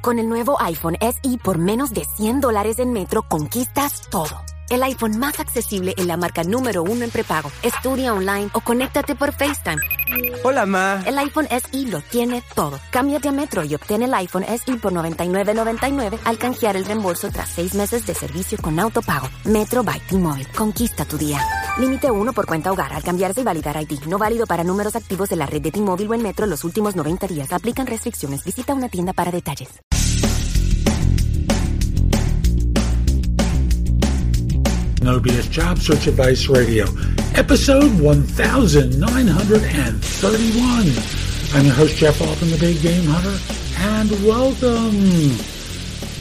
Con el nuevo iPhone SE por menos de 100 dólares en Metro, conquistas todo. El iPhone más accesible en la marca número uno en prepago. Estudia online o conéctate por FaceTime. Hola, ma. El iPhone SE lo tiene todo. Cámbiate a Metro y obtén el iPhone SE por $99.99 al canjear el reembolso tras seis meses de servicio con autopago. Metro by T-Mobile. Conquista tu día. Límite uno por cuenta hogar al cambiarse y validar ID. No válido para números activos de la red de T-Mobile o en Metro los últimos 90 días. Aplican restricciones. Visita una tienda para detalles. No BS Job Search Advice Radio, episode 1931. I'm your host, Jeff Altman, the Big Game Hunter, and welcome.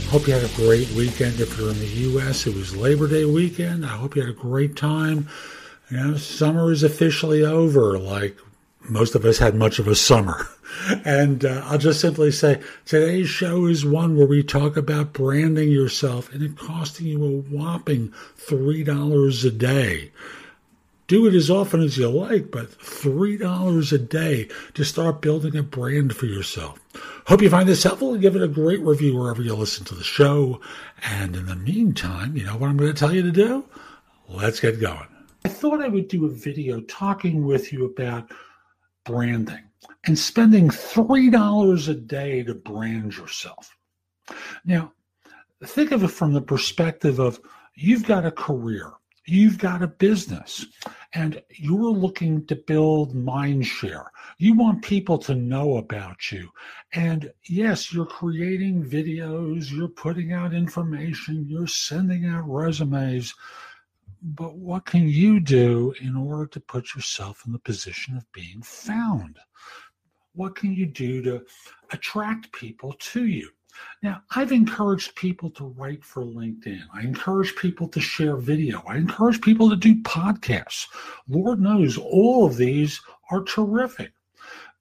Hope you had a great weekend. If you're in the U.S., it was Labor Day weekend. I hope you had a great time. You know, summer is officially over, like most of us had much of a summer. And uh, I'll just simply say today's show is one where we talk about branding yourself and it costing you a whopping $3 a day. Do it as often as you like, but $3 a day to start building a brand for yourself. Hope you find this helpful and give it a great review wherever you listen to the show. And in the meantime, you know what I'm going to tell you to do? Let's get going. I thought I would do a video talking with you about branding and spending $3 a day to brand yourself. Now, think of it from the perspective of you've got a career, you've got a business, and you're looking to build mind share. You want people to know about you. And yes, you're creating videos, you're putting out information, you're sending out resumes. But what can you do in order to put yourself in the position of being found? What can you do to attract people to you? Now, I've encouraged people to write for LinkedIn. I encourage people to share video. I encourage people to do podcasts. Lord knows all of these are terrific.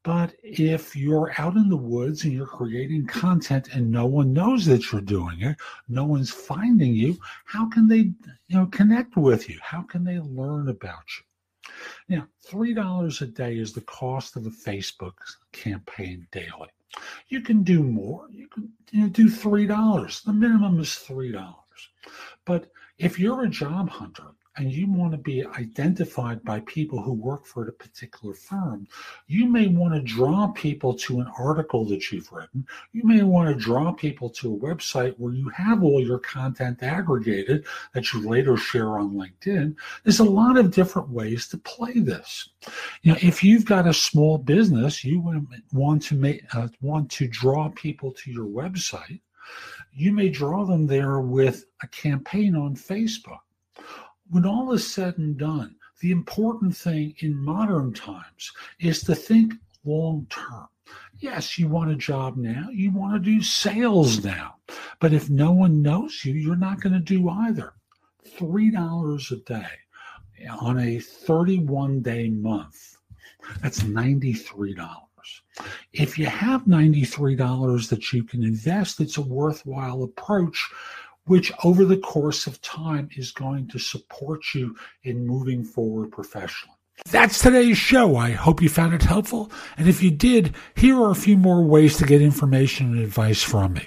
But if you're out in the woods and you're creating content and no one knows that you're doing it, no one's finding you, how can they, you know, connect with you? How can they learn about you? Now, $3 a day is the cost of a Facebook campaign daily. You can do more. You can you know, do $3. The minimum is $3. But if you're a job hunter and you want to be identified by people who work for a particular firm, you may want to draw people to an article that you've written. You may want to draw people to a website where you have all your content aggregated that you later share on LinkedIn. There's a lot of different ways to play this. You know, if you've got a small business, you want to make uh, want to draw people to your website. You may draw them there with a campaign on Facebook when all is said and done, the important thing in modern times is to think long term. Yes, you want a job now, you want to do sales now. But if no one knows you, you're not going to do either. $3 a day on a 31 day month, that's $93. If you have $93 that you can invest, it's a worthwhile approach which over the course of time is going to support you in moving forward professionally. That's today's show. I hope you found it helpful. And if you did, here are a few more ways to get information and advice from me.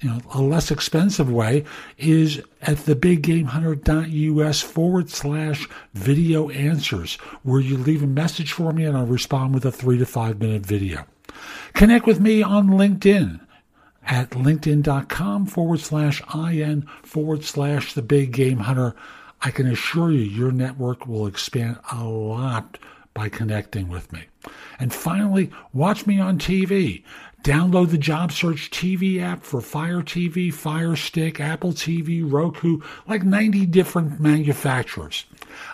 you know, a less expensive way is at thebiggamehunter.us forward slash video answers, where you leave a message for me and I'll respond with a three to five minute video. Connect with me on LinkedIn at linkedin.com forward slash in forward slash the big game hunter. I can assure you your network will expand a lot by connecting with me. And finally, watch me on TV. Download the Job Search TV app for Fire TV, Fire Stick, Apple TV, Roku, like 90 different manufacturers.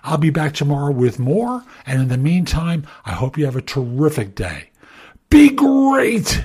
I'll be back tomorrow with more, and in the meantime, I hope you have a terrific day. Be great!